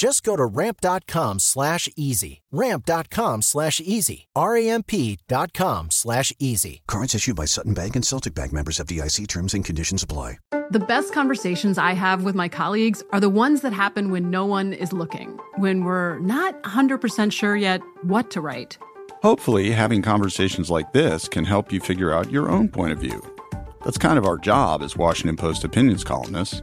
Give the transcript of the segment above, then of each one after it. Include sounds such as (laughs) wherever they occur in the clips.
Just go to ramp.com slash easy. Ramp.com slash easy. R-A-M-P.com slash easy. Cards issued by Sutton Bank and Celtic Bank members FDIC terms and conditions apply. The best conversations I have with my colleagues are the ones that happen when no one is looking, when we're not 100% sure yet what to write. Hopefully, having conversations like this can help you figure out your own point of view. That's kind of our job as Washington Post opinions columnists.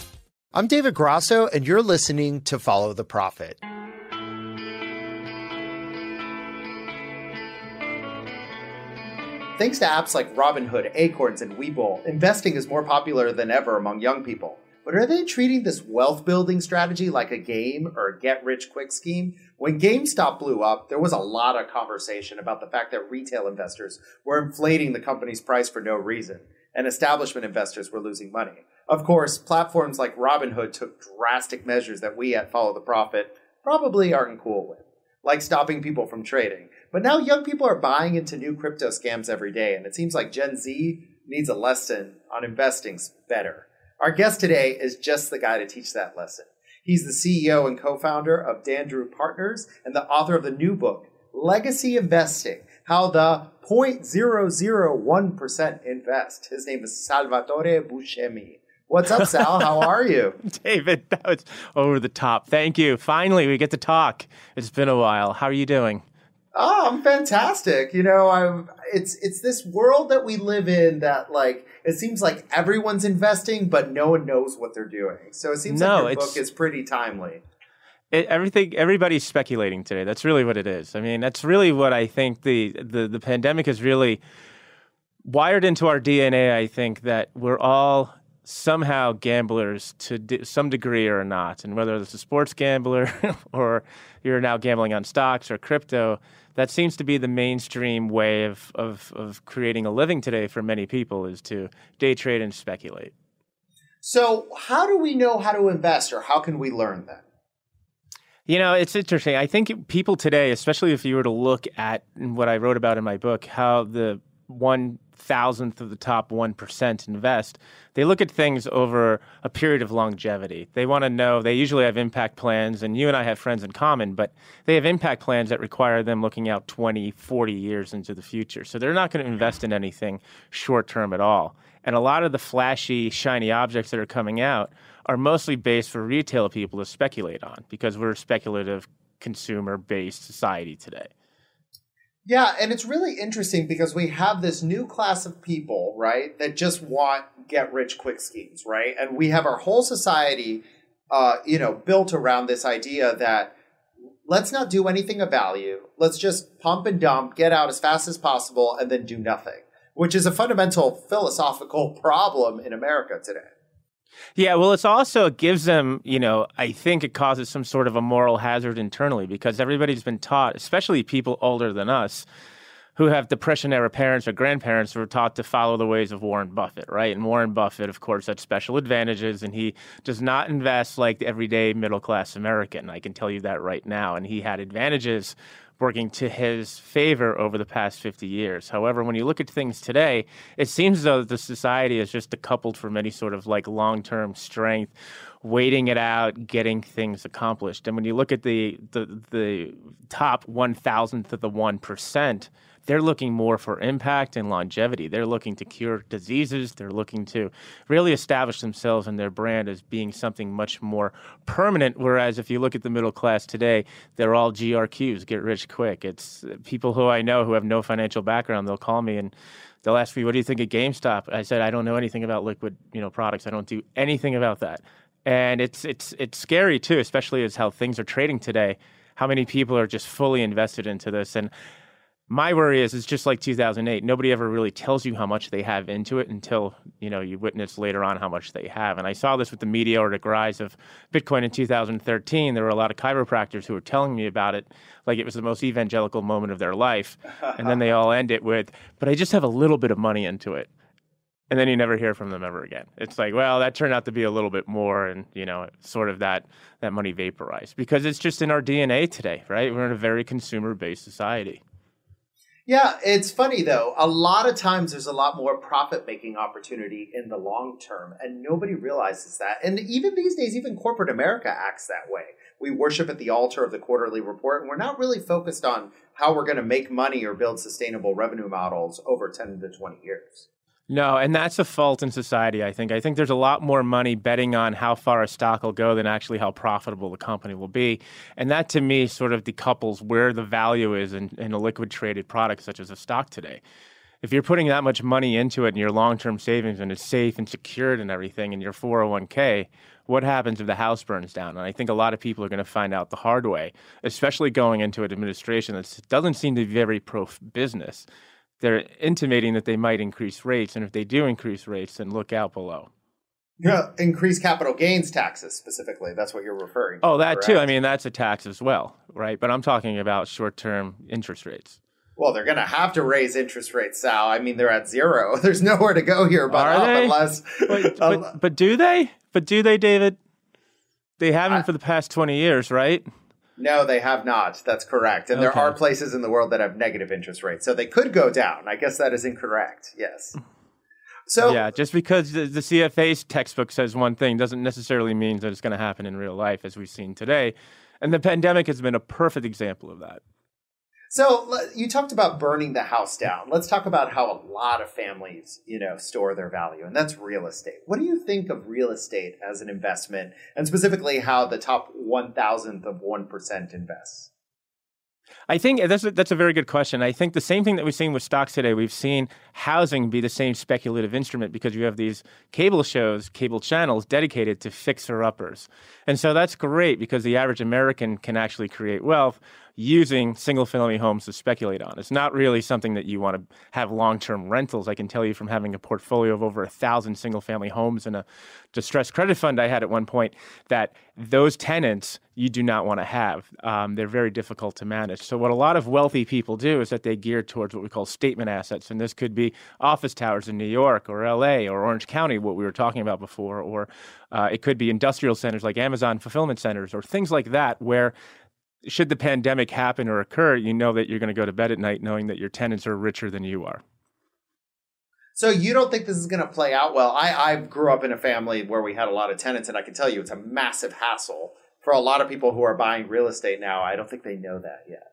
I'm David Grasso, and you're listening to Follow the Profit. Thanks to apps like Robinhood, Acorns, and Webull, investing is more popular than ever among young people. But are they treating this wealth building strategy like a game or a get rich quick scheme? When GameStop blew up, there was a lot of conversation about the fact that retail investors were inflating the company's price for no reason, and establishment investors were losing money. Of course, platforms like Robinhood took drastic measures that we at Follow the Profit probably aren't cool with, like stopping people from trading. But now young people are buying into new crypto scams every day, and it seems like Gen Z needs a lesson on investing better. Our guest today is just the guy to teach that lesson. He's the CEO and co founder of Dandrew Partners and the author of the new book, Legacy Investing How the 0.001% Invest. His name is Salvatore Buscemi. What's up, Sal? How (laughs) are you? David, that was over the top. Thank you. Finally, we get to talk. It's been a while. How are you doing? Oh, I'm fantastic. You know, I'm it's it's this world that we live in that like it seems like everyone's investing but no one knows what they're doing. So it seems No, like your book is pretty timely. It, everything, everybody's speculating today. That's really what it is. I mean, that's really what I think the, the, the pandemic is really wired into our DNA. I think that we're all somehow gamblers to d- some degree or not. And whether it's a sports gambler (laughs) or you're now gambling on stocks or crypto, that seems to be the mainstream way of, of, of creating a living today for many people is to day trade and speculate. So, how do we know how to invest or how can we learn that? You know, it's interesting. I think people today, especially if you were to look at what I wrote about in my book, how the one thousandth of the top 1% invest, they look at things over a period of longevity. They want to know, they usually have impact plans, and you and I have friends in common, but they have impact plans that require them looking out 20, 40 years into the future. So they're not going to invest in anything short term at all. And a lot of the flashy, shiny objects that are coming out are mostly based for retail people to speculate on because we're a speculative consumer based society today. Yeah, and it's really interesting because we have this new class of people, right, that just want get rich quick schemes, right? And we have our whole society, uh, you know, built around this idea that let's not do anything of value. Let's just pump and dump, get out as fast as possible, and then do nothing, which is a fundamental philosophical (laughs) problem in America today. Yeah, well, it's also it gives them, you know, I think it causes some sort of a moral hazard internally because everybody's been taught, especially people older than us, who have depression era parents or grandparents who were taught to follow the ways of Warren Buffett, right? And Warren Buffett, of course, had special advantages and he does not invest like the everyday middle class American. I can tell you that right now. And he had advantages working to his favor over the past 50 years. However, when you look at things today, it seems as though the society is just decoupled from any sort of like long term strength, waiting it out, getting things accomplished. And when you look at the, the, the top one thousandth of the 1%, they're looking more for impact and longevity. They're looking to cure diseases. They're looking to really establish themselves and their brand as being something much more permanent. Whereas if you look at the middle class today, they're all GRQs, get rich quick. It's uh, people who I know who have no financial background. They'll call me and they'll ask me, "What do you think of GameStop?" I said, "I don't know anything about liquid, you know, products. I don't do anything about that." And it's it's it's scary too, especially as how things are trading today. How many people are just fully invested into this and my worry is it's just like 2008 nobody ever really tells you how much they have into it until you know you witness later on how much they have. And i saw this with the meteoric rise of bitcoin in 2013 there were a lot of chiropractors who were telling me about it like it was the most evangelical moment of their life. And then they all end it with but i just have a little bit of money into it. And then you never hear from them ever again. It's like well that turned out to be a little bit more and you know sort of that that money vaporized. Because it's just in our dna today right? We're in a very consumer based society yeah, it's funny though. A lot of times there's a lot more profit making opportunity in the long term, and nobody realizes that. And even these days, even corporate America acts that way. We worship at the altar of the quarterly report, and we're not really focused on how we're going to make money or build sustainable revenue models over 10 to 20 years. No, and that's a fault in society, I think. I think there's a lot more money betting on how far a stock will go than actually how profitable the company will be. And that to me sort of decouples where the value is in, in a liquid traded product such as a stock today. If you're putting that much money into it in your long term savings and it's safe and secured and everything in your 401k, what happens if the house burns down? And I think a lot of people are going to find out the hard way, especially going into an administration that doesn't seem to be very pro business they're intimating that they might increase rates, and if they do increase rates, then look out below. Yeah, increase capital gains taxes specifically. That's what you're referring to. Oh, that correct? too. I mean, that's a tax as well, right? But I'm talking about short-term interest rates. Well, they're going to have to raise interest rates, Sal. I mean, they're at zero. (laughs) There's nowhere to go here but Are up they? unless. but, (laughs) but, but do they? But do they, David? They haven't I, for the past 20 years, right? No, they have not. That's correct. And okay. there are places in the world that have negative interest rates. So they could go down. I guess that is incorrect. Yes. (laughs) So Yeah, just because the, the CFA's textbook says one thing doesn't necessarily mean that it's going to happen in real life as we've seen today. And the pandemic has been a perfect example of that. So you talked about burning the house down. Let's talk about how a lot of families, you know, store their value, and that's real estate. What do you think of real estate as an investment, and specifically how the top one thousandth of one percent invests? I think eh, that's a, that's a very good question. I think the same thing that we've seen with stocks today, we've seen housing be the same speculative instrument because you have these cable shows, cable channels dedicated to fixer uppers. And so that's great because the average American can actually create wealth using single family homes to speculate on. It's not really something that you want to have long term rentals. I can tell you from having a portfolio of over a thousand single family homes in a distressed credit fund I had at one point that those tenants you do not want to have. Um, they're very difficult to manage. So, what a lot of wealthy people do is that they gear towards what we call statement assets. And this could be office towers in New York or LA or Orange County, what we were talking about before, or uh, it could be industrial centers like Amazon fulfillment centers or things like that, where should the pandemic happen or occur, you know that you're going to go to bed at night knowing that your tenants are richer than you are. So you don't think this is going to play out well? I, I grew up in a family where we had a lot of tenants, and I can tell you it's a massive hassle for a lot of people who are buying real estate now. I don't think they know that yet.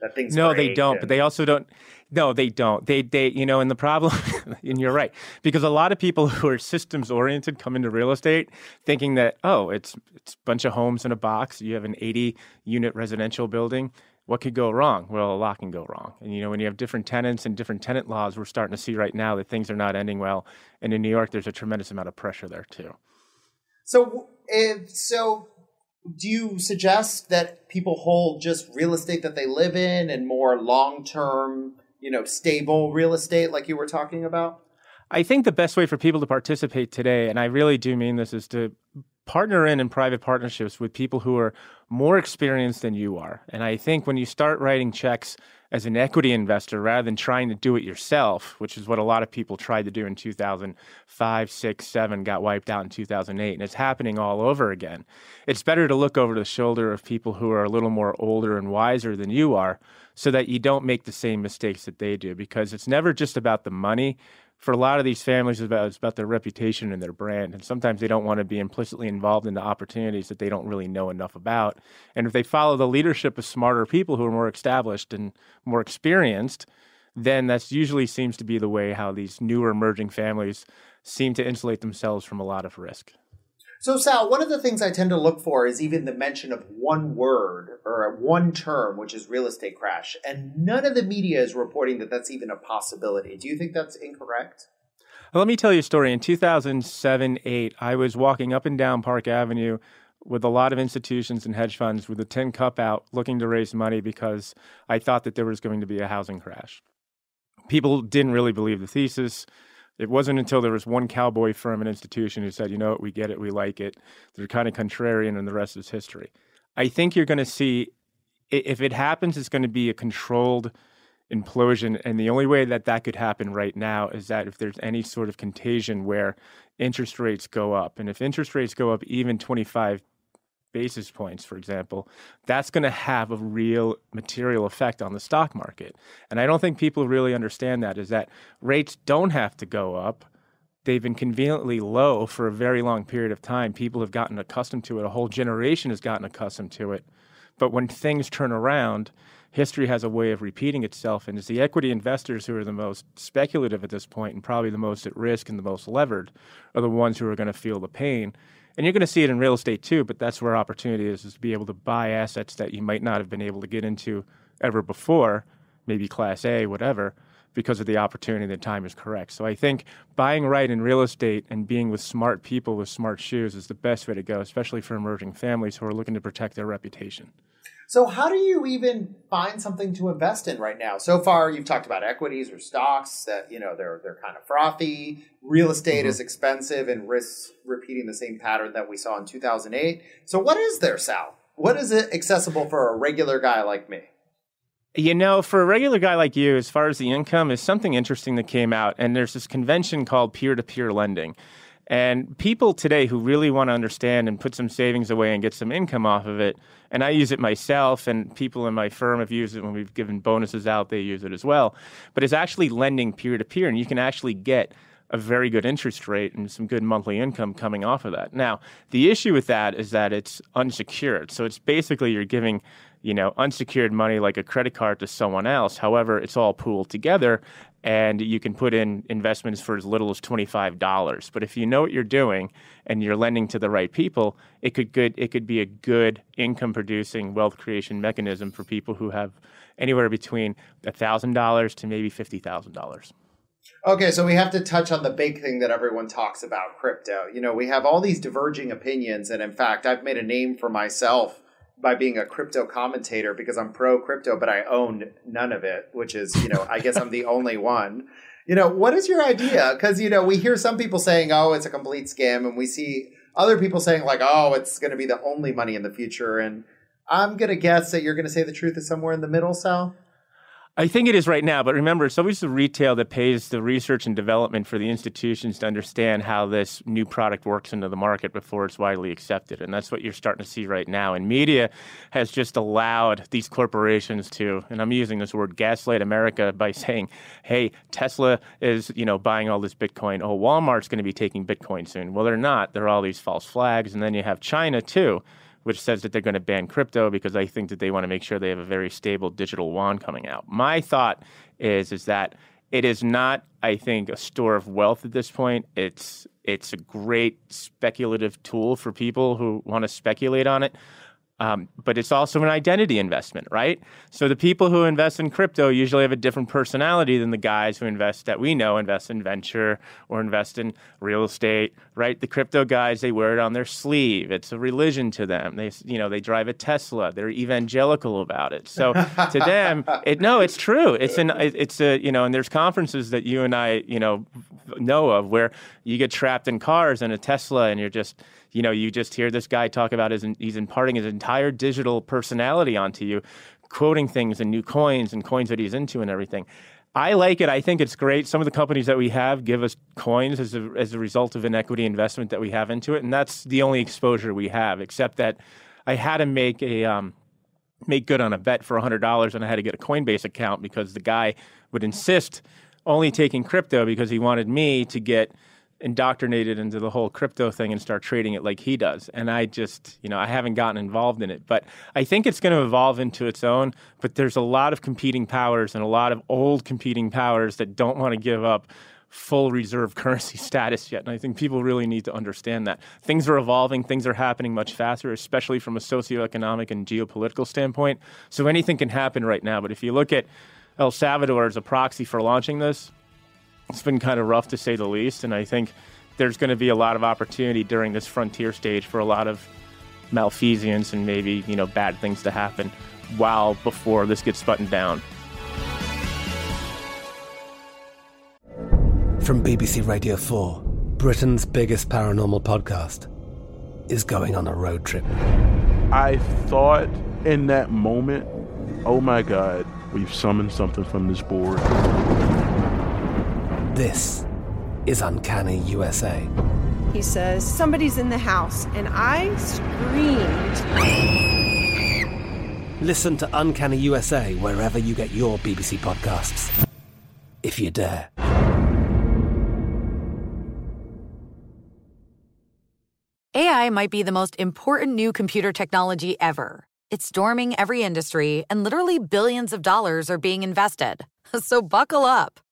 That thing's no, they don't. and- But they also don't. No, they don't. They they you know, and the problem, (laughs) and you're right, because a lot of people (laughs) who are systems oriented come into real estate thinking that oh, it's it's a bunch of homes in a box. You have an 80 unit residential building. What could go wrong? Well, a lot can go wrong. And you know, when you have different tenants and different tenant laws, we're starting to see right now that things are not ending well. And in New York, there's a tremendous amount of pressure there too. So, if, so do you suggest that people hold just real estate that they live in and more long term, you know, stable real estate like you were talking about? I think the best way for people to participate today, and I really do mean this, is to partner in in private partnerships with people who are more experienced than you are. And I think when you start writing checks as an equity investor rather than trying to do it yourself, which is what a lot of people tried to do in 2005, 6, 7, got wiped out in 2008, and it's happening all over again. It's better to look over the shoulder of people who are a little more older and wiser than you are so that you don't make the same mistakes that they do because it's never just about the money for a lot of these families, it's about, it's about their reputation and their brand. And sometimes they don't want to be implicitly involved in the opportunities that they don't really know enough about. And if they follow the leadership of smarter people who are more established and more experienced, then that usually seems to be the way how these newer emerging families seem to insulate themselves from a lot of risk. So, Sal, one of the things I tend to look for is even the mention of one word or one term, which is real estate crash. And none of the media is reporting that that's even a possibility. Do you think that's incorrect? Let me tell you a story. In 2007 8, I was walking up and down Park Avenue with a lot of institutions and hedge funds with a tin cup out looking to raise money because I thought that there was going to be a housing crash. People didn't really believe the thesis. It wasn't until there was one cowboy firm and institution who said, you know what, we get it, we like it. They're kind of contrarian, and the rest is history. I think you're going to see, if it happens, it's going to be a controlled implosion. And the only way that that could happen right now is that if there's any sort of contagion where interest rates go up. And if interest rates go up even 25 basis points, for example, that's going to have a real material effect on the stock market. And I don't think people really understand that is that rates don't have to go up. They've been conveniently low for a very long period of time. People have gotten accustomed to it. A whole generation has gotten accustomed to it. But when things turn around, history has a way of repeating itself. And it's the equity investors who are the most speculative at this point and probably the most at risk and the most levered are the ones who are going to feel the pain. And you're going to see it in real estate too, but that's where opportunity is, is to be able to buy assets that you might not have been able to get into ever before, maybe class A, whatever, because of the opportunity the time is correct. So I think buying right in real estate and being with smart people with smart shoes is the best way to go, especially for emerging families who are looking to protect their reputation. So, how do you even find something to invest in right now? So far, you've talked about equities or stocks that you know they're they're kind of frothy. Real estate Mhm. is expensive and risks repeating the same pattern that we saw in 2008. So, what is there, Sal? What is it accessible for a regular guy like me? You know, for a regular guy like you, as far as the income, is something interesting that came out. And there's this convention called peer to peer lending. And people today who really want to understand and put some savings away and get some income off of it, and I use it myself, and people in my firm have used it when we've given bonuses out, they use it as well. But it's actually lending peer to peer, and you can actually get a very good interest rate and some good monthly income coming off of that. Now, the issue with that is that it's unsecured. So it's basically you're giving, you know, unsecured money like a credit card to someone else. However, it's all pooled together and you can put in investments for as little as $25. But if you know what you're doing and you're lending to the right people, it could good it could be a good income producing wealth creation mechanism for people who have anywhere between $1,000 to maybe $50,000. Okay, so we have to touch on the big thing that everyone talks about crypto. You know, we have all these diverging opinions, and in fact, I've made a name for myself by being a crypto commentator because I'm pro crypto, but I own none of it, which is, you know, I guess I'm the only (laughs) one. You know, what is your idea? Because, you know, we hear some people saying, oh, it's a complete scam, and we see other people saying, like, oh, it's going to be the only money in the future. And I'm going to guess that you're going to say the truth is somewhere in the middle, Sal? I think it is right now, but remember, it's always the retail that pays the research and development for the institutions to understand how this new product works into the market before it's widely accepted. And that's what you're starting to see right now. And media has just allowed these corporations to, and I'm using this word, gaslight America by saying, hey, Tesla is, you know, buying all this Bitcoin. Oh, Walmart's going to be taking Bitcoin soon. Well, they're not. There are all these false flags. And then you have China, too which says that they're going to ban crypto because I think that they want to make sure they have a very stable digital yuan coming out. My thought is is that it is not, I think, a store of wealth at this point. It's it's a great speculative tool for people who want to speculate on it. Um, but it's also an identity investment, right? So the people who invest in crypto usually have a different personality than the guys who invest that we know invest in venture or invest in real estate, right? The crypto guys they wear it on their sleeve. It's a religion to them. They you know they drive a Tesla. They're evangelical about it. So to (laughs) them, it no, it's true. It's an it's a you know, and there's conferences that you and I you know know of where you get trapped in cars and a Tesla and you're just you know, you just hear this guy talk about his he's imparting his entire digital personality onto you, quoting things and new coins and coins that he's into and everything. I like it. I think it's great. Some of the companies that we have give us coins as a, as a result of an equity investment that we have into it, and that's the only exposure we have. Except that I had to make a um, make good on a bet for hundred dollars, and I had to get a Coinbase account because the guy would insist only taking crypto because he wanted me to get indoctrinated into the whole crypto thing and start trading it like he does. And I just, you know, I haven't gotten involved in it, but I think it's going to evolve into its own. But there's a lot of competing powers and a lot of old competing powers that don't want to give up full reserve (laughs) currency status yet. And I think people really need to understand that. Things are evolving, things are happening much faster, especially from a socioeconomic and geopolitical standpoint. So anything can happen right now. But if you look at El Salvador as a proxy for launching this, it's been kind of rough to say the least. And I think there's going to be a lot of opportunity during this frontier stage for a lot of malfeasance and maybe you know bad things to happen while before this gets buttoned down. From BBC Radio 4, Britain's biggest paranormal podcast is going on a road trip. I thought in that moment, oh my God, we've summoned something from this board. This is Uncanny USA. He says, Somebody's in the house, and I screamed. Listen to Uncanny USA wherever you get your BBC podcasts, if you dare. AI might be the most important new computer technology ever. It's storming every industry, and literally billions of dollars are being invested. (laughs) So buckle up.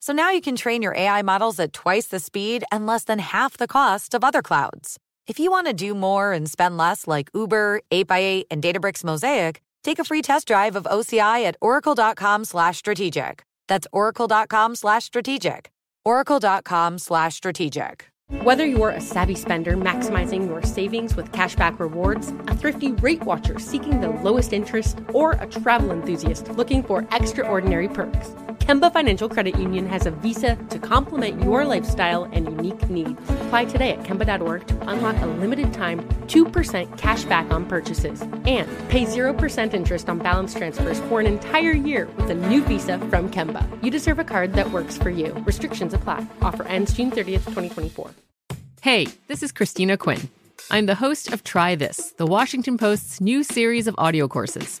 So now you can train your AI models at twice the speed and less than half the cost of other clouds. If you want to do more and spend less like Uber, 8x8, and Databricks Mosaic, take a free test drive of OCI at oracle.com slash strategic. That's oracle.com slash strategic. oracle.com slash strategic. Whether you're a savvy spender maximizing your savings with cashback rewards, a thrifty rate watcher seeking the lowest interest, or a travel enthusiast looking for extraordinary perks, Kemba Financial Credit Union has a visa to complement your lifestyle and unique needs. Apply today at Kemba.org to unlock a limited time 2% cash back on purchases and pay 0% interest on balance transfers for an entire year with a new visa from Kemba. You deserve a card that works for you. Restrictions apply. Offer ends June 30th, 2024. Hey, this is Christina Quinn. I'm the host of Try This, the Washington Post's new series of audio courses.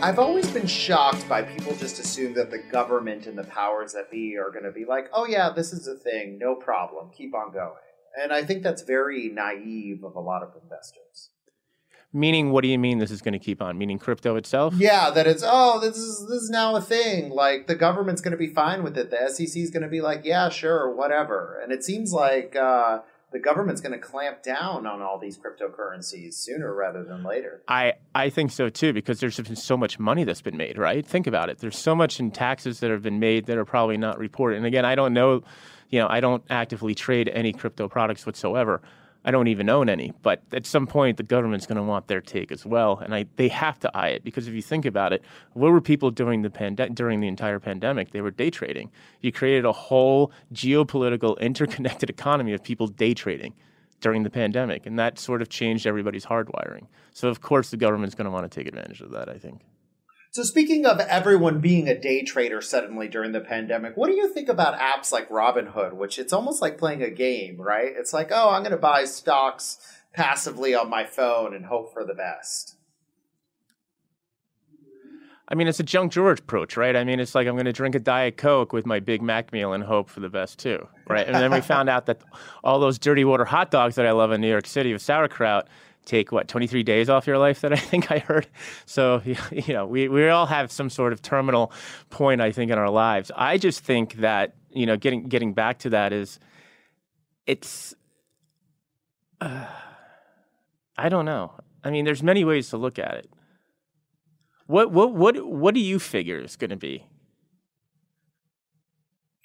I've always been shocked by people just assume that the government and the powers that be are going to be like, oh, yeah, this is a thing, no problem, keep on going. And I think that's very naive of a lot of investors. Meaning, what do you mean this is going to keep on? Meaning crypto itself? Yeah, that it's oh, this is this is now a thing. Like the government's going to be fine with it. The SEC is going to be like, yeah, sure, whatever. And it seems like uh, the government's going to clamp down on all these cryptocurrencies sooner rather than later. I, I think so too, because there's been so much money that's been made, right? Think about it. There's so much in taxes that have been made that are probably not reported. And again, I don't know, you know, I don't actively trade any crypto products whatsoever. I don't even own any, but at some point the government's going to want their take as well, and I, they have to eye it because if you think about it, what were people doing the pande- during the entire pandemic? They were day trading. You created a whole geopolitical (laughs) interconnected economy of people day trading during the pandemic, and that sort of changed everybody's hardwiring. So of course the government's going to want to take advantage of that. I think. So, speaking of everyone being a day trader suddenly during the pandemic, what do you think about apps like Robinhood, which it's almost like playing a game, right? It's like, oh, I'm going to buy stocks passively on my phone and hope for the best. I mean, it's a junk George approach, right? I mean, it's like I'm going to drink a Diet Coke with my Big Mac meal and hope for the best too, right? And then we (laughs) found out that all those dirty water hot dogs that I love in New York City with sauerkraut take what 23 days off your life that I (laughs) think I heard. So (laughs) you know, we we all have some sort of terminal point I think in our lives. I just think that you know, getting getting back to that is, it's. Uh, I don't know. I mean, there's many ways to look at it. What what what what do you figure is going to be?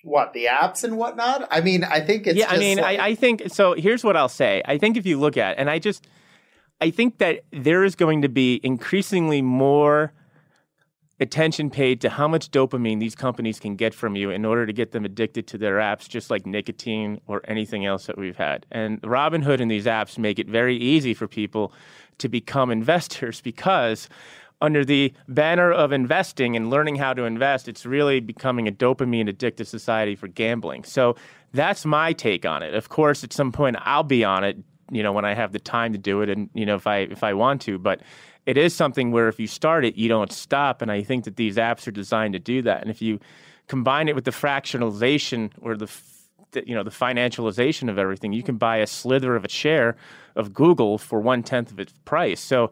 What the apps and whatnot? I mean, I think it's yeah. I mean, like... I, I think so. Here's what I'll say. I think if you look at, and I just, I think that there is going to be increasingly more attention paid to how much dopamine these companies can get from you in order to get them addicted to their apps, just like nicotine or anything else that we've had. And Robinhood and these apps make it very easy for people to become investors (laughs) because under the banner of investing and learning how to invest, it's really becoming a dopamine addicted society for gambling. So that's my take on it. Of course, at some point I'll be on it, you know, when I have the time to do it and, you know, if I if I want to, but it is something where if you start it, you don't stop and I think that these apps are designed to do that. And if you combine it with the fractionalization or the you know the financialization of everything, you can buy a slither of a share of Google for one tenth of its price. So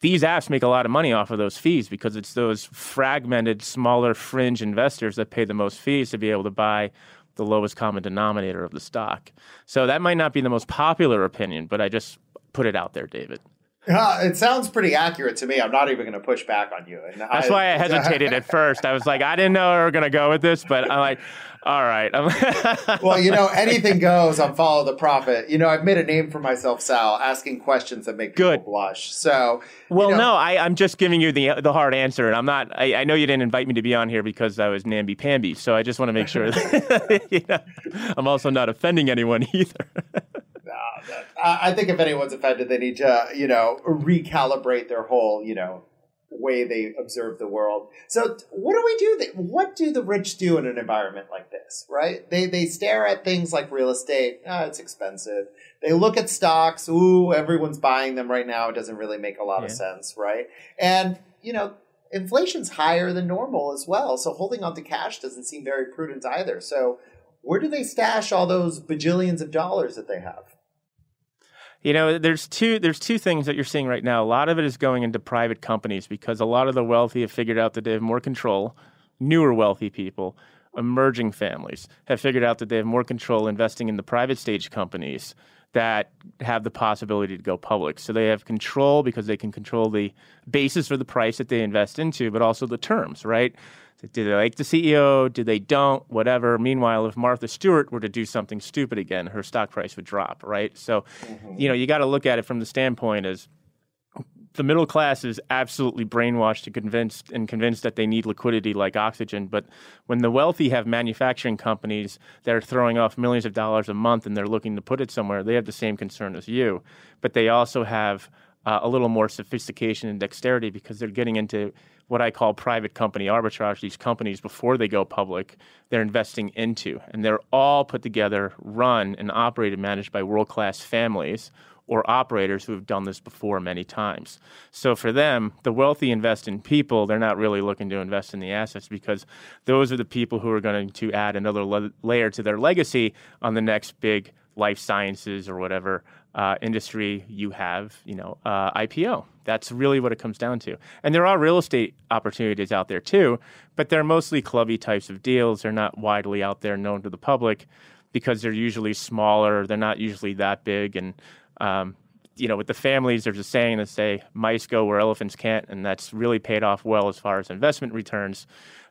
these apps make a lot of money off of those fees because it's those fragmented, smaller fringe investors that pay the most fees to be able to buy the lowest common denominator of the stock. So that might not be the most popular opinion, but I just put it out there, David. Uh, it sounds pretty accurate to me. I'm not even going to push back on you. And That's I, why I hesitated at first. I was like, I didn't know we were going to go with this, but I'm like, all right. (laughs) well, you know, anything goes on Follow the Profit. You know, I've made a name for myself, Sal, asking questions that make Good. people blush. So, well, you know, no, I, am just giving you the the hard answer, and I'm not. I, I, know you didn't invite me to be on here because I was namby pamby. So I just want to make sure (laughs) that (laughs) you know, I'm also not offending anyone either. I think if anyone's offended, they need to, you know, recalibrate their whole, you know, way they observe the world. So what do we do? What do the rich do in an environment like this? Right? They they stare at things like real estate. Ah, it's expensive. They look at stocks. Ooh, everyone's buying them right now. It doesn't really make a lot yeah. of sense, right? And you know, inflation's higher than normal as well. So holding on to cash doesn't seem very prudent either. So where do they stash all those bajillions of dollars that they have? You know, there's two there's two things that you're seeing right now. A lot of it is going into private companies because a lot of the wealthy have figured out that they have more control, newer wealthy people emerging families have figured out that they have more control investing in the private stage companies that have the possibility to go public. So they have control because they can control the basis for the price that they invest into, but also the terms, right? Do they like the CEO? Do they don't? Whatever. Meanwhile, if Martha Stewart were to do something stupid again, her stock price would drop, right? So, mm-hmm. you know, you got to look at it from the standpoint as the middle class is absolutely brainwashed and convinced and convinced that they need liquidity like oxygen. But when the wealthy have manufacturing companies that are throwing off millions of dollars a month and they're looking to put it somewhere, they have the same concern as you. But they also have uh, a little more sophistication and dexterity because they're getting into what I call private company arbitrage. These companies, before they go public, they're investing into, and they're all put together, run, and operated, managed by world class families or operators who have done this before many times. So for them, the wealthy invest in people. They're not really looking to invest in the assets because those are the people who are going to add another le- layer to their legacy on the next big life sciences or whatever uh, industry you have, you know, uh, IPO. That's really what it comes down to. And there are real estate opportunities out there too, but they're mostly clubby types of deals. They're not widely out there known to the public because they're usually smaller. They're not usually that big, and um, you know, with the families, there's a saying that say mice go where elephants can't, and that's really paid off well as far as investment returns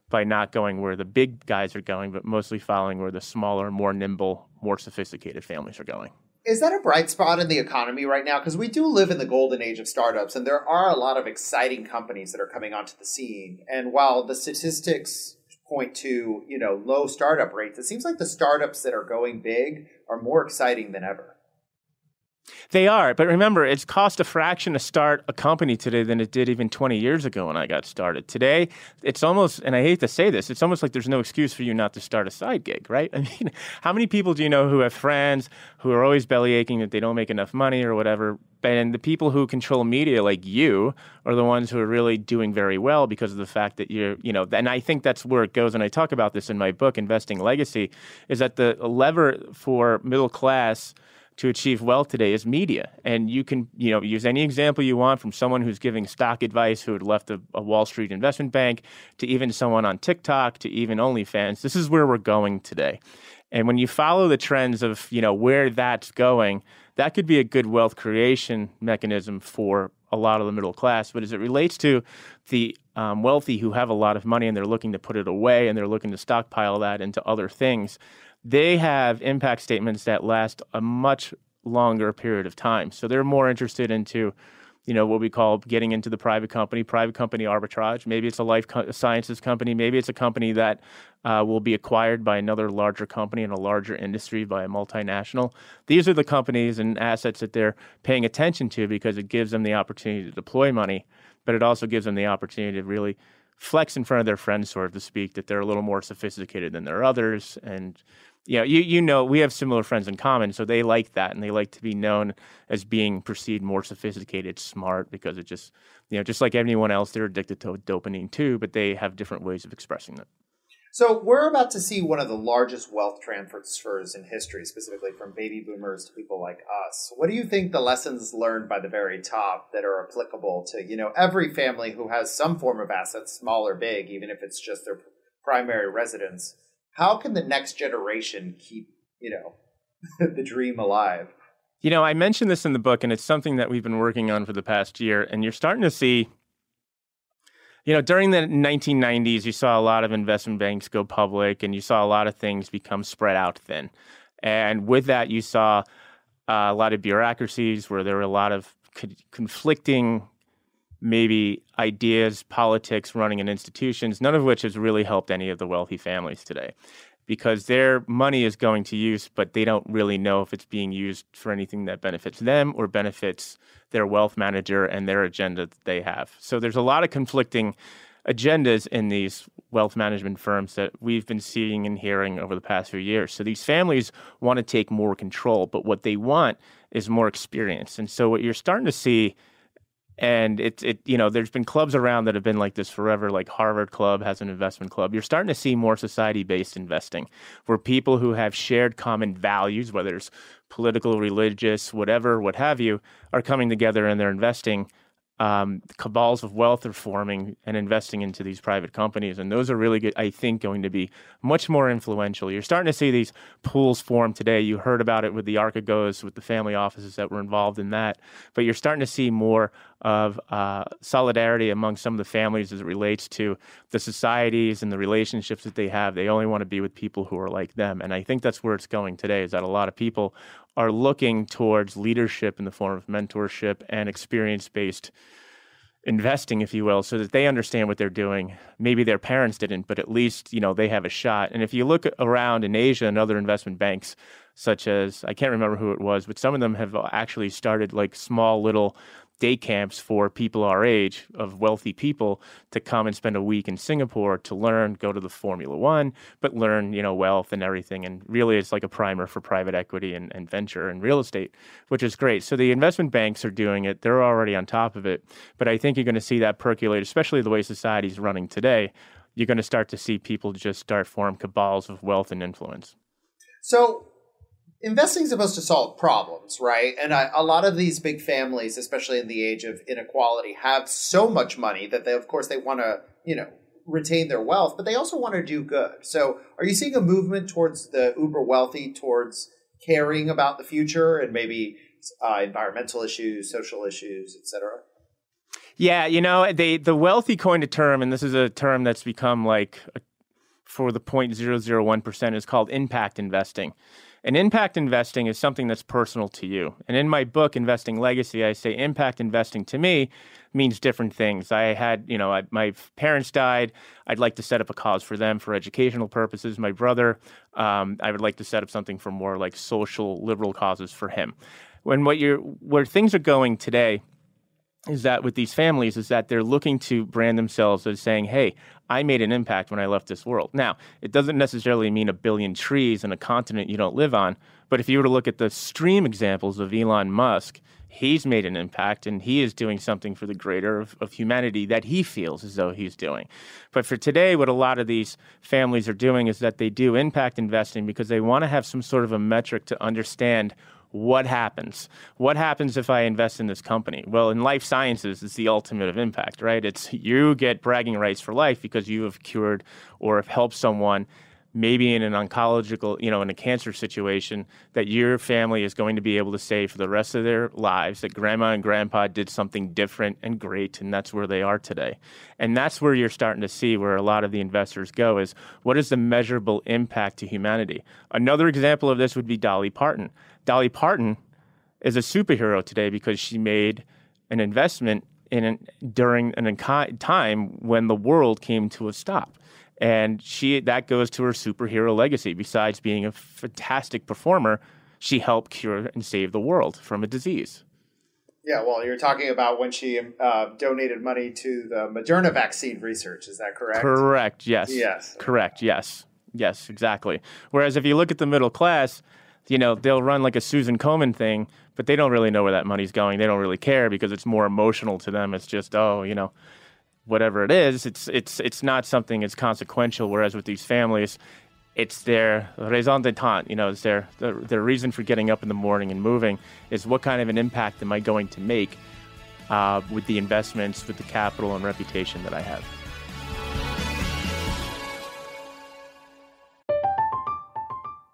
by not going where the big guys are going, but mostly following where the smaller, more nimble, more sophisticated families are going. Is that a bright spot in the economy right now? Because we do live in the golden age of startups, and there are a lot of exciting companies that are coming onto the scene. And while the statistics point to you know low startup rates, it seems like the startups that are going big are more exciting than ever. They are, but remember, it's cost a fraction to start a company today than it did even 20 years ago when I got started. Today, it's almost, and I hate to say this, it's almost like there's no excuse for you not to start a side gig, right? (laughs) I mean, how many people do you know who have friends who are always belly aching that they don't make enough money or whatever? And the people who control media, like you, are the ones who are really doing very well because of the fact that you're, you know, and I think that's where it goes. And I talk about this in my book, Investing Legacy, is that the lever for middle class to achieve wealth today is media. And you can, you know, use any example you want from someone who's giving stock advice who had left a, a, Wall Street investment bank to even someone on TikTok to even OnlyFans. This is where we're going today. And when you follow the trends of, you know, where that's going, that could be a good wealth creation mechanism for a lot of the middle class. But as it relates to the um, wealthy who have a lot of money and they're looking to put it away and they're looking to stockpile that into other things, they have impact statements that last a much longer period of time. So they're more interested into, you know, what we call getting into the private company, private company arbitrage. Maybe it's a life co- sciences company. Maybe it's a company that uh, will be acquired by another larger company in a larger industry by a multinational. These are the companies and assets that they're paying attention to because it gives them the opportunity to deploy money, but it also gives them the opportunity to really flex in front of their friends, sort of to speak, that they're a little more sophisticated than their others and yeah, you you know we have similar friends in common, so they like that, and they like to be known as being perceived more sophisticated, smart, because it just you know just like anyone else, they're addicted to dopamine too, but they have different ways of expressing it. So we're about to see one of the largest wealth transfers in history, specifically from baby boomers to people like us. What do you think the lessons learned by the very top that are applicable to you know every family who has some form of assets, small or big, even if it's just their primary residence? How can the next generation keep, you know, (laughs) the dream alive? You know, I mentioned this in the book, and it's something that we've been working on for the past year. And you're starting to see, you know, during the 1990s, you saw a lot of investment banks go public, and you saw a lot of things become spread out thin. And with that, you saw uh, a lot of bureaucracies where there were a lot of co- conflicting maybe ideas, politics running in institutions, none of which has really helped any of the wealthy families today because their money is going to use, but they don't really know if it's being used for anything that benefits them or benefits their wealth manager and their agenda that they have. So there's a lot of conflicting agendas in these wealth management firms that we've been seeing and hearing over the past few years. So these families want to take more control, but what they want is more experience. And so what you're starting to see and it's it you know there's been clubs around that have been like this forever like harvard club has an investment club you're starting to see more society based investing where people who have shared common values whether it's political religious whatever what have you are coming together and they're investing um, cabals of wealth are forming and investing into these private companies. And those are really, good, I think, going to be much more influential. You're starting to see these pools form today. You heard about it with the Archegos, with the family offices that were involved in that. But you're starting to see more of uh, solidarity among some of the families as it relates to the societies and the relationships that they have. They only want to be with people who are like them. And I think that's where it's going today, is that a lot of people are looking towards leadership in the form of mentorship and experience based investing if you will so that they understand what they're doing maybe their parents didn't but at least you know they have a shot and if you look around in asia and other investment banks such as i can't remember who it was but some of them have actually started like small little day camps for people our age of wealthy people to come and spend a week in Singapore to learn, go to the Formula One, but learn, you know, wealth and everything. And really it's like a primer for private equity and, and venture and real estate, which is great. So the investment banks are doing it. They're already on top of it. But I think you're going to see that percolate, especially the way society's running today. You're going to start to see people just start form cabals of wealth and influence. So investing is supposed to solve problems, right? And I, a lot of these big families, especially in the age of inequality, have so much money that they, of course, they want to, you know, retain their wealth, but they also want to do good. So, are you seeing a movement towards the uber wealthy towards caring about the future and maybe uh, environmental issues, social issues, etc.? Yeah, you know, they the wealthy coined a term, and this is a term that's become like a, for the 0.001 percent is called impact investing. And impact investing is something that's personal to you. And in my book, Investing Legacy, I say impact investing to me means different things. I had, you know, I, my parents died. I'd like to set up a cause for them for educational purposes. My brother, um, I would like to set up something for more like social liberal causes for him. When what you're, where things are going today, is that with these families is that they're looking to brand themselves as saying, "Hey, I made an impact when I left this world." Now, it doesn't necessarily mean a billion trees in a continent you don't live on, but if you were to look at the stream examples of Elon Musk, he's made an impact and he is doing something for the greater of, of humanity that he feels as though he's doing. But for today, what a lot of these families are doing is that they do impact investing because they want to have some sort of a metric to understand what happens? What happens if I invest in this company? Well, in life sciences, it's the ultimate of impact, right? It's you get bragging rights for life because you have cured or have helped someone maybe in an oncological, you know, in a cancer situation that your family is going to be able to say for the rest of their lives that grandma and grandpa did something different and great and that's where they are today. And that's where you're starting to see where a lot of the investors go is what is the measurable impact to humanity? Another example of this would be Dolly Parton. Dolly Parton is a superhero today because she made an investment in an, during an time when the world came to a stop. And she that goes to her superhero legacy. Besides being a fantastic performer, she helped cure and save the world from a disease. Yeah, well, you're talking about when she uh, donated money to the Moderna vaccine research. Is that correct? Correct. Yes. Yes. Correct. Yes. Yes. Exactly. Whereas if you look at the middle class, you know, they'll run like a Susan Komen thing, but they don't really know where that money's going. They don't really care because it's more emotional to them. It's just, oh, you know, whatever it is, it's it's it's not something that's consequential. Whereas with these families, it's their raison d'etre. You know, it's their, their their reason for getting up in the morning and moving is what kind of an impact am I going to make uh, with the investments, with the capital and reputation that I have.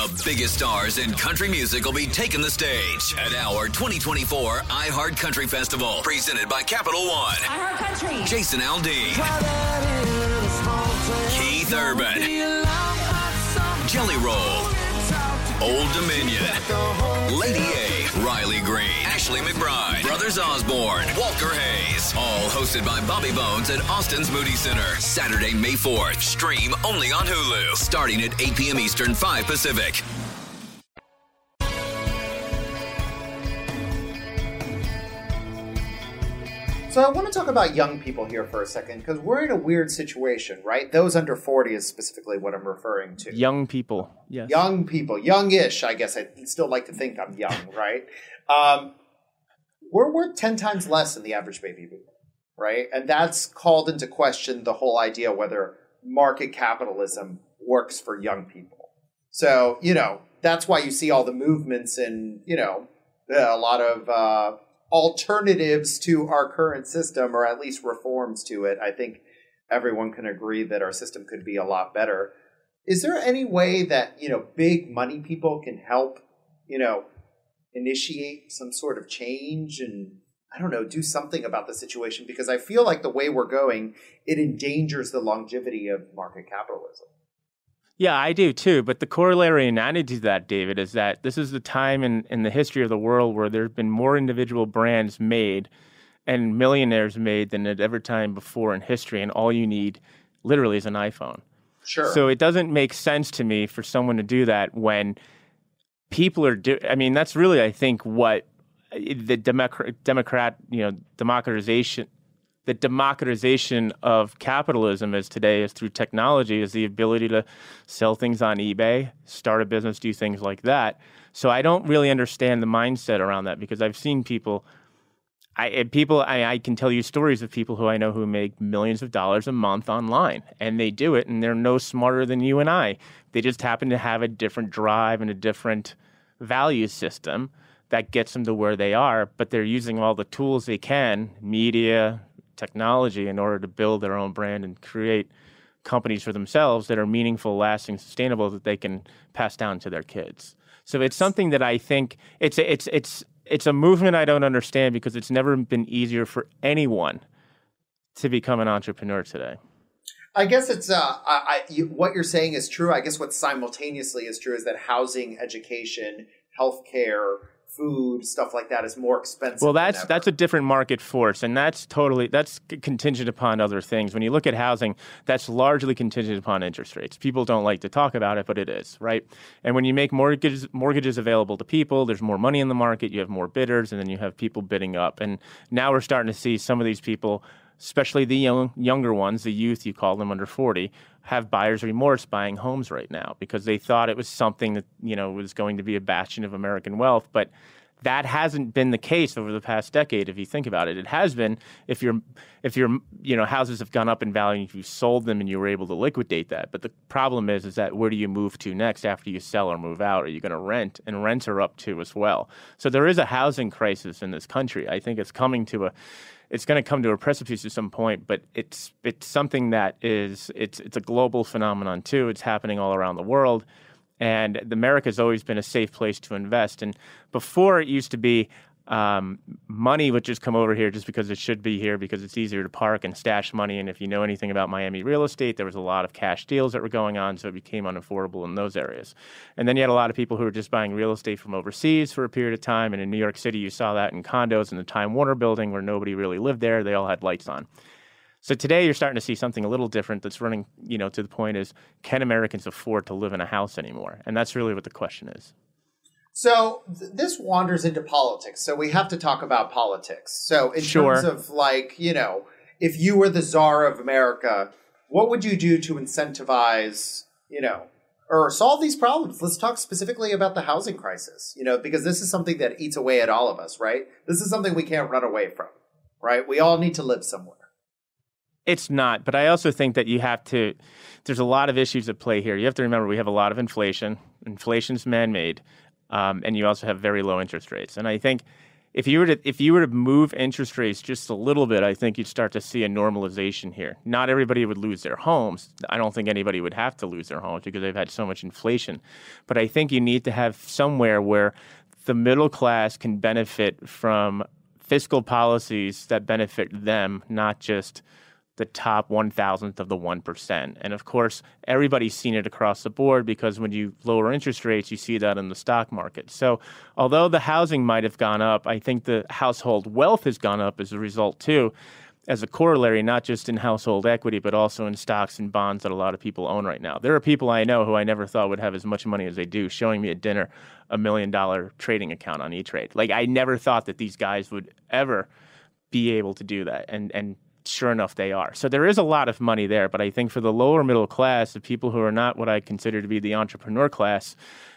The biggest stars in country music will be taking the stage at our 2024 iHeart Country Festival, presented by Capital One. iHeart Country. Jason Aldean. Keith Urban. Jelly Roll. Old Dominion. Lady A. Riley Green. Ashley McBryde. Brothers Osborne. Walker Hayes. All hosted by Bobby Bones at Austin's Moody Center. Saturday, May 4th. Stream only on Hulu. Starting at 8 p.m. Eastern, 5 Pacific. So I want to talk about young people here for a second because we're in a weird situation, right? Those under 40 is specifically what I'm referring to. Young people, yes. Young people, youngish, I guess. I still like to think I'm young, (laughs) right? Um, we're worth 10 times less than the average baby boomer, right? And that's called into question the whole idea whether market capitalism works for young people. So, you know, that's why you see all the movements and, you know, a lot of uh, alternatives to our current system, or at least reforms to it. I think everyone can agree that our system could be a lot better. Is there any way that, you know, big money people can help, you know, initiate some sort of change and I don't know, do something about the situation because I feel like the way we're going, it endangers the longevity of market capitalism. Yeah, I do too. But the corollary and attitude to that, David, is that this is the time in, in the history of the world where there's been more individual brands made and millionaires made than at ever time before in history. And all you need literally is an iPhone. Sure. So it doesn't make sense to me for someone to do that when people are do I mean, that's really, I think, what eh, the Democrat, Democrat you know, democratization the democratization of capitalism is today is through technology is the ability to sell things on ebay start a business do things like that. So i don't really understand the mindset around that because i've seen people I people I, I, can tell you stories of people who I know who make millions of dollars a month online, and they do it, and they're no smarter than you and I. They just happen to have a different drive and a different value system that gets them to where they are. But they're using all the tools they can, media, technology in order to build their own brand and create companies for themselves that are meaningful, lasting, sustainable that they can pass down to their kids. So it's something that I think it's it's it's it's a movement I don't understand because it's never been easier for anyone to become an entrepreneur today. I guess it's uh, I, I, you, what you're saying is true. I guess what simultaneously is true is that housing, education, healthcare, food, stuff like that is more expensive. Well, that's that's a different market force, and that's totally that's contingent upon other things. When you look at housing, that's largely contingent upon interest rates. People don't like to talk about it, but it is right. And when you make mortgages mortgages available to people, there's more money in the market. You have more bidders, and then you have people bidding up. And now we're starting to see some of these people especially the young, younger ones, the youth, you call them under 40, have buyer's remorse buying homes right now because they thought it was something that, you know, was going to be a bastion of American wealth. But that hasn't been the case over the past decade if you think about it. It has been if your if your you know houses have gone up in value if you sold them and you were able to liquidate that. But the problem is is that where do you move to next after you sell or move out? Are you going to rent? And rents are up too as well. So there is a housing crisis in this country. I think it's coming to a it's going to come to a precipice at some point, but it's it's something that is it's it's a global phenomenon too. It's happening all around the world, and America has always been a safe place to invest. And before it used to be, um, money would just come over here just because it should be here because it's easier to park and stash money. And if you know anything about Miami real estate, there was a lot of cash deals that were going on, so it became unaffordable in those areas. And then you had a lot of people who were just buying real estate from overseas for a period of time. And in New York City, you saw that in condos in the Time Warner building where nobody really lived there. They all had lights on. So today you're starting to see something a little different that's running, you know, to the point is can Americans afford to live in a house anymore? And that's really what the question is. So th- this wanders into politics. So we have to talk about politics. So in Sure. terms of like, you know, if you were the czar of America, what would you do to incentivize, you know, or solve these problems? Let's talk specifically about the housing crisis, you know, because this is something that eats away at all of us, right? This is something we can't run away from, right? We all need to live somewhere. It's not, but I also think that you have to. There's a lot of issues at play here. You have to remember we have a lot of inflation. Inflation's man-made, um, and you also have very low interest rates. And I think if you were to if you were to move interest rates just a little bit, I think you'd start to see a normalization here. Not everybody would lose their homes. I don't think anybody would have to lose their homes because they've had so much inflation. But I think you need to have somewhere where the middle class can benefit from fiscal policies that benefit them, not just the top one thousandth of the one percent. And of course, everybody's seen it across the board because when you lower interest rates, you see that in the stock market. So, although the housing might have gone up, I think the household wealth has gone up as a result too. As a corollary, not just in household equity, but also in stocks and bonds that a lot of people own right now. There are people I know who I never thought would have as much money as they do, showing me at dinner a million dollar trading account on E Trade. Like I never thought that these guys would ever be able to do that. And and sure enough they are. So there is a lot of money there, but I think for the lower middle class, the people who are not what I consider to be the entrepreneur class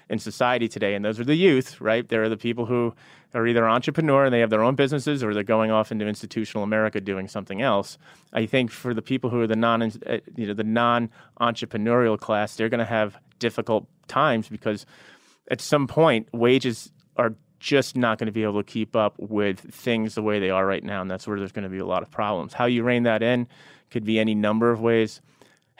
in society today, and those are the youth, right? There are the people who are either entrepreneur and they have their own businesses or they're going off into institutional America doing something else. I think for the people who are the non uh, you know the non-entrepreneurial class, they're going to have difficult times because at some point wages are just not going to be able to keep up with things the way they are right now. And that's where there's going to be a lot of problems. How you rein that in could be any number of ways.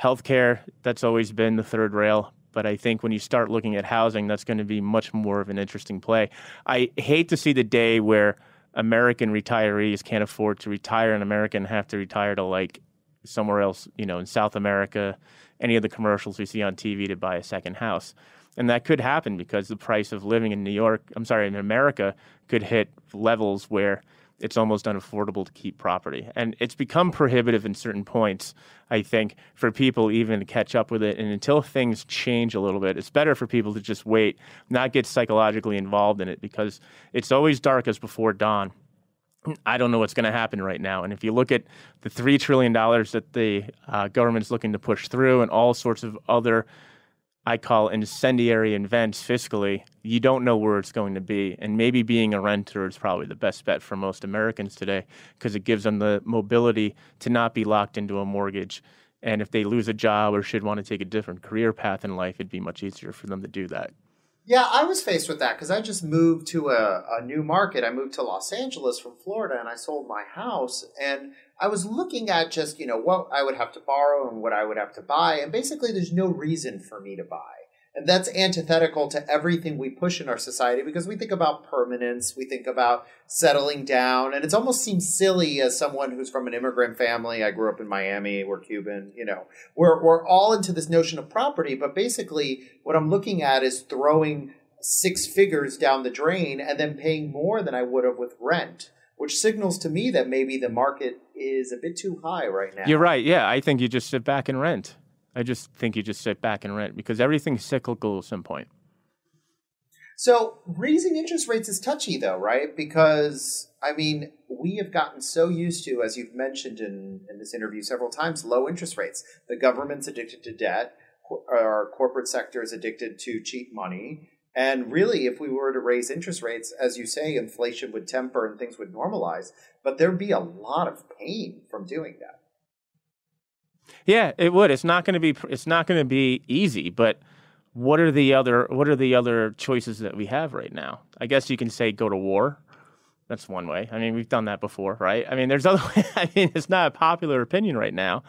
Healthcare, that's always been the third rail. But I think when you start looking at housing, that's going to be much more of an interesting play. I hate to see the day where American retirees can't afford to retire and have to retire to like somewhere else, you know, in South America, any of the commercials we see on TV to buy a second house. And that could happen because the price of living in New York, I'm sorry, in America, could hit levels where it's almost unaffordable to keep property. And it's become prohibitive in certain points, I think, for people even to catch up with it. And until things change a little bit, it's better for people to just wait, not get psychologically involved in it because it's always darkest before dawn. I don't know what's going to happen right now. And if you look at the $3 trillion that the uh, government's looking to push through and all sorts of other I call incendiary events fiscally, you don't know where it's going to be. And maybe being a renter is probably the best bet for most Americans today because it gives them the mobility to not be locked into a mortgage. And if they lose a job or should want to take a different career path in life, it'd be much easier for them to do that. Yeah, I was faced with that because I just moved to a, a new market. I moved to Los Angeles from Florida and I sold my house. And I was looking at just, you know, what I would have to borrow and what I would have to buy. And basically, there's no reason for me to buy. And that's antithetical to everything we push in our society because we think about permanence, we think about settling down, and it almost seems silly as someone who's from an immigrant family. I grew up in Miami, we're Cuban, you know, we're, we're all into this notion of property, but basically, what I'm looking at is throwing six figures down the drain and then paying more than I would have with rent, which signals to me that maybe the market is a bit too high right now. You're right. Yeah, I think you just sit back and rent. I just think you just sit back and rent because everything's cyclical at some point. So raising interest rates is touchy, though, right? Because I mean, we have gotten so used to, as you've mentioned in, in this interview several times, low interest rates. The government's addicted to debt. Our corporate sector is addicted to cheap money. And really, if we were to raise interest rates, as you say, inflation would temper and things would normalize. But there'd be a lot of pain from doing that. Yeah, it would. It's not going to be. It's not going to be easy. But what are the other? What are the other choices that we have right now? I guess you can say go to war. That's one way. I mean, we've done that before, right? I mean, there's (laughs) other. I mean, it's not a popular opinion right now,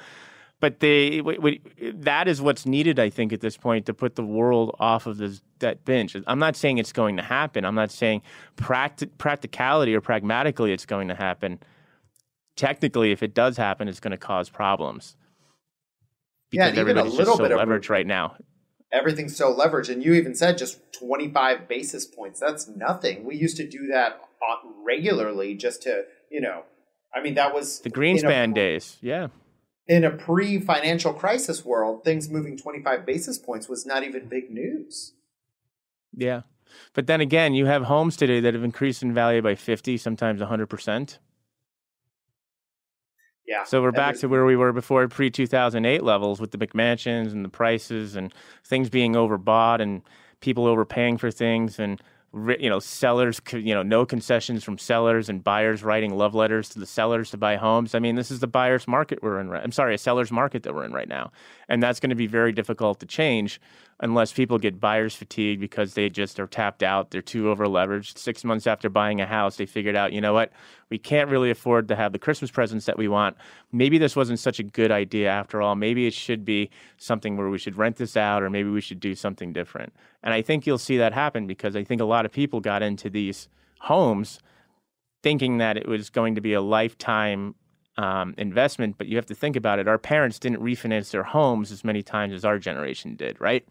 but they w- w- that is what's needed, I think, at this point to put the world off of this debt binge. I'm not saying it's going to happen. I'm not saying practi- practicality or pragmatically it's going to happen. Technically, if it does happen, it's going to cause problems because a everybody's little just so bit of leveraged right now. Everything's so leveraged, and you even said just 25 basis points. That's nothing. We used to do that uh, regularly just to, you know, I mean, that was The in a- Greenspan days, yeah. in a pre-financial crisis world, things moving 25 basis points was not even big news. Yeah. But then again, you have homes today that have increased in value by 50, sometimes 100%. Yeah. So we're back to where we were before pre 2008 levels with the McMansions and the prices and things being overbought and people overpaying for things and you know sellers you know no concessions from sellers and buyers writing love letters to the sellers to buy homes. I mean, this is the buyer's market we're in. Right, I'm sorry, a seller's market that we're in right now. And that's going to be very difficult to change unless people get buyer's fatigue because they just are tapped out, they're too over leveraged. 6 months after buying a house, they figured out, you know what? We can't really afford to have the Christmas presents that we want. Maybe this wasn't such a good idea after all. Maybe it should be something where we should rent this out or maybe we should do something different. And I think you'll see that happen because I think a lot of people got into these homes thinking that it was going to be a lifetime um, investment, but you have to think about it. Our parents didn't refinance their homes as many times as our generation did, right?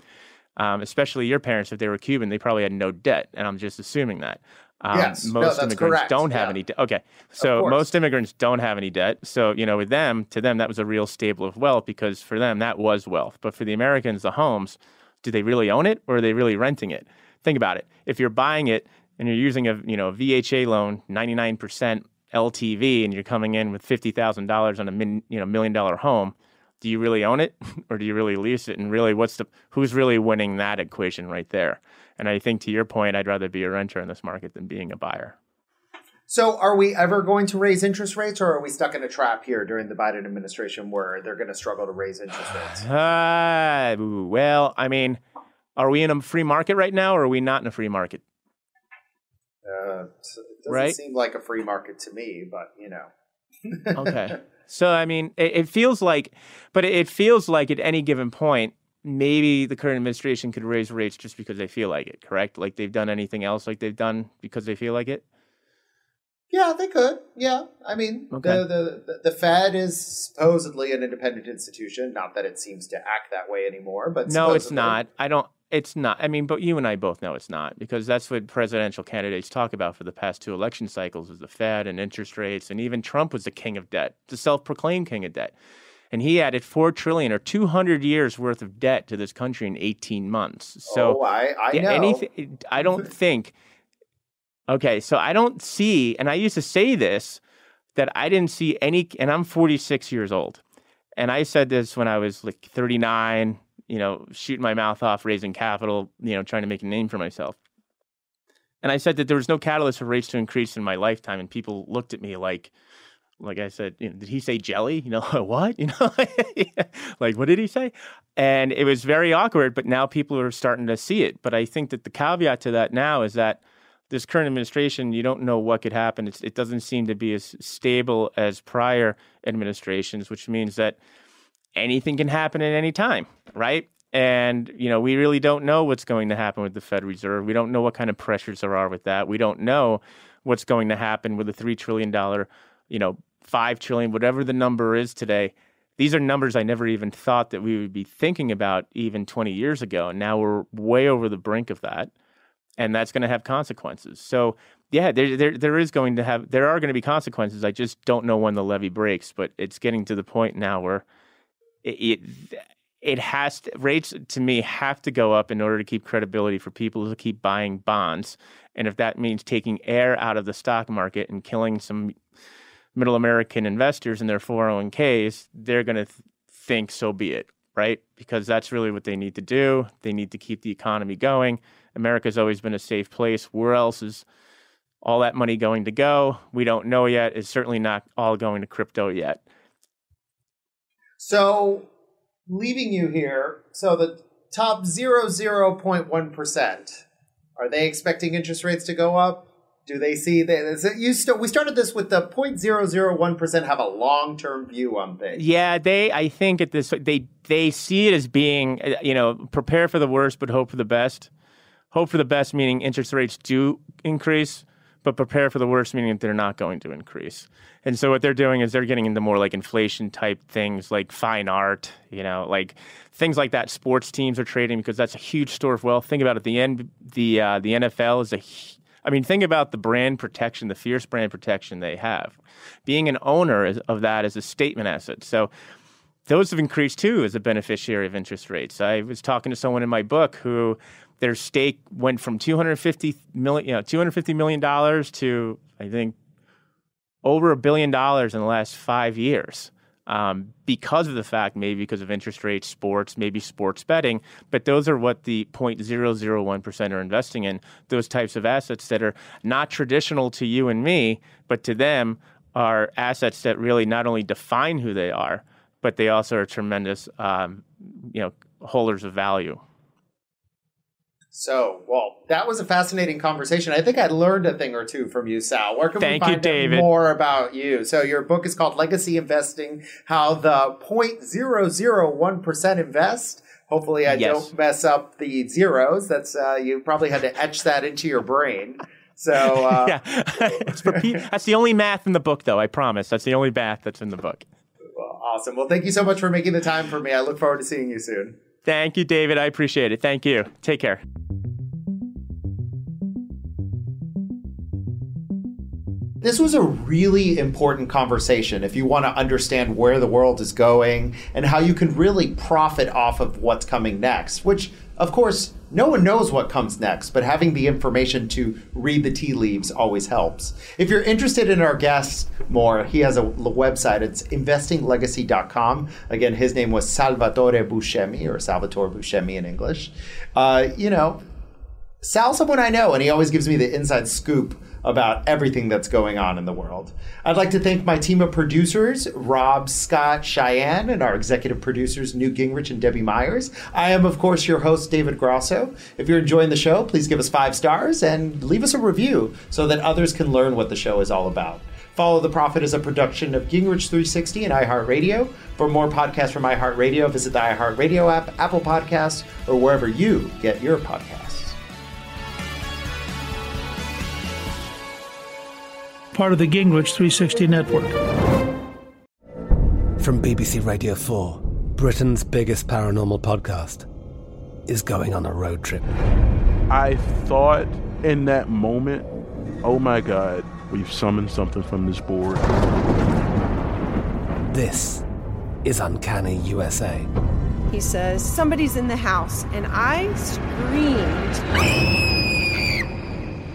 Um, especially your parents, if they were Cuban, they probably had no debt, and I'm just assuming that. Um, Yes. Most that's immigrants correct. don't have Yeah. any debt. Okay, so most immigrants don't have any debt. So you know, with them, to them, that was a real stable of wealth because for them that was wealth. But for the Americans, the homes, do they really own it or are they really renting it? Think about it. If you're buying it and you're using a you know a FHA loan, 99% LTV, and you're coming in with fifty thousand dollars on a min, you know million dollar home, do you really own it (laughs) or do you really lease it? And really, what's the who's really winning that equation right there? And I think to your point, I'd rather be a renter in this market than being a buyer. So, are we ever going to raise interest rates, or are we stuck in a trap here during the Biden administration where they're going to struggle to raise interest rates? (sighs) Uh, well, I mean, are we in a free market right now, or are we not in a free market? Uh, it doesn't Right. seem like a free market to me, but you know. (laughs) Okay. So I mean, it, it feels like, but it feels like at any given point, maybe the current administration could raise rates just because they feel like it. Correct? Like they've done anything else like they've done because they feel like it. Yeah, they could. Yeah, I mean, Okay. the, the the Fed is supposedly an independent institution. Not that it seems to act that way anymore, but no, it's not. I don't. It's not. I mean, but you and I both know it's not because that's what presidential candidates talk about for the past two election cycles: is the Fed and interest rates, and even Trump was the king of debt, the self-proclaimed king of debt, and he added four trillion or two hundred years worth of debt to this country in eighteen months. So oh, I I know. anything. I don't (laughs) think. Okay, so I don't see, and I used to say this that I didn't see any, and I'm 46 years old, and I said this when I was like 39, you know, shooting my mouth off, raising capital, you know, trying to make a name for myself. And I said that there was no catalyst for rates to increase in my lifetime, and people looked at me like, like I said, you know, did he say jelly? You know, (laughs) what? You know, (laughs) like what did he say? And it was very awkward, but now people are starting to see it. But I think that the caveat to that now is that this current administration, you don't know what could happen. It's, it doesn't seem to be as stable as prior administrations, which means that anything can happen at any time, right? And you know, we really don't know what's going to happen with the Fed Reserve. We don't know what kind of pressures there are with that. We don't know what's going to happen with the three trillion dollar, you know, five trillion, whatever the number is today. These are numbers I never even thought that we would be thinking about even 20 years ago. And now we're way over the brink of that and that's going to have consequences. So yeah, there, there there is going to have there are going to be consequences. I just don't know when the levee breaks, but it's getting to the point now where it it, has to, rates to me have to go up in order to keep credibility for people to keep buying bonds. And if that means taking air out of the stock market and killing some middle American investors in their 401ks, they're going to th- think so be it, right? Because that's really what they need to do. They need to keep the economy going. America's always been a safe place. Where else is all that money going to go? We don't know yet. It's certainly not all going to crypto yet. So, leaving you here, so the top 0.1%, are they expecting interest rates to go up? Do they see that you st- we started this with the 0.001% have a long-term view on things. Yeah, they I think at this they they see it as being uh, you know, prepare for the worst but hope for the best. Hope for the best meaning interest rates do increase, but prepare for the worst meaning that they're not going to increase. And so what they're doing is they're getting into more like inflation type things like fine art, you know, like things like that. Sports teams are trading because that's a huge store of wealth. Think about it. The end, the uh, the NFL is a. I mean, think about the brand protection, the fierce brand protection they have. Being an owner of that is a statement asset. So those have increased too as a beneficiary of interest rates. I was talking to someone in my book who their stake went from 250 million, you know, 250 million dollars to I think over a billion dollars in the last five years um, because of the fact, maybe because of interest rates, sports, maybe sports betting. But those are what the 0.001% are investing in, those types of assets that are not traditional to you and me, but to them are assets that really not only define who they are, but they also are tremendous, um, you know, holders of value. So, well, that was a fascinating conversation. I think I learned a thing or two from you, Sal. Where can Thank we you, find David. more about you? So, your book is called Legacy Investing: How the 0.001% invest. Hopefully, I Yes. don't mess up the zeros. That's uh, you probably had to etch that into your brain. So, (laughs) uh, yeah, that's the only math in the book, though. I promise. That's the only math that's in the book. well, awesome. Well, thank you so much for making the time for me. I look forward to seeing you soon. Thank you, David. I appreciate it. Thank you. Take care. This was a really important conversation if you want to understand where the world is going and how you can really profit off of what's coming next, which, of course, no one knows what comes next, but having the information to read the tea leaves always helps. If you're interested in our guest more, he has a website. It's investinglegacy.com. Again, his name was Salvatore Buscemi, or Salvatore Buscemi in English. Uh, you know, Sal's someone I know, and he always gives me the inside scoop about everything that's going on in the world. I'd like to thank my team of producers, Rob, Scott, Cheyenne, and our executive producers, Newt Gingrich and Debbie Myers. I am, of course, your host, David Grosso. If you're enjoying the show, please give us five stars and leave us a review so that others can learn what the show is all about. Follow the Profit is a production of Gingrich 360 and iHeartRadio. For more podcasts from iHeartRadio, visit the iHeartRadio app, Apple Podcasts, or wherever you get your podcasts. Part of the Gingrich 360 network. From BBC Radio 4, Britain's biggest paranormal podcast is going on a road trip. I thought in that moment, oh my God, we've summoned something from this board. This is Uncanny USA. He says, Somebody's in the house. And I screamed.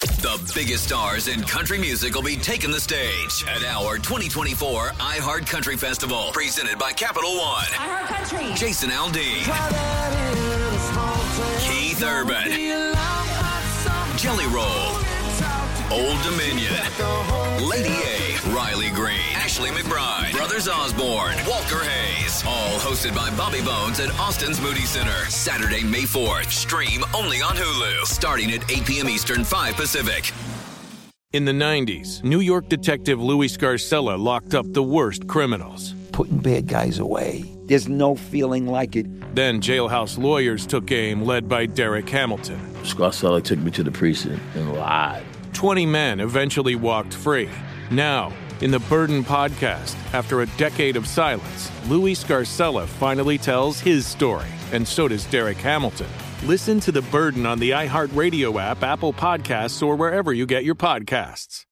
The biggest stars in country music will be taking the stage at our 2024 iHeart Country Festival, presented by Capital One. iHeart Country. Jason Aldean, Keith Urban, Jelly Roll, Old Dominion, Lady A, Riley Green, Ashley McBryde, Brothers Osborne, Walker Hayes. All hosted by Bobby Bones at Austin's Moody Center. Saturday, May 4th. Stream only on Hulu. Starting at 8 p.m. Eastern, 5 Pacific. In the 90s, New York detective Louis Scarcella locked up the worst criminals. Putting bad guys away. There's no feeling like it. Then jailhouse lawyers took aim, led by Derek Hamilton. Scarcella took me to the precinct and lied. 20 men eventually walked free. Now, in the Burden podcast, after a decade of silence, Louis Scarcella finally tells his story, and so does Derek Hamilton. Listen to The Burden on the iHeartRadio app, Apple Podcasts, or wherever you get your podcasts.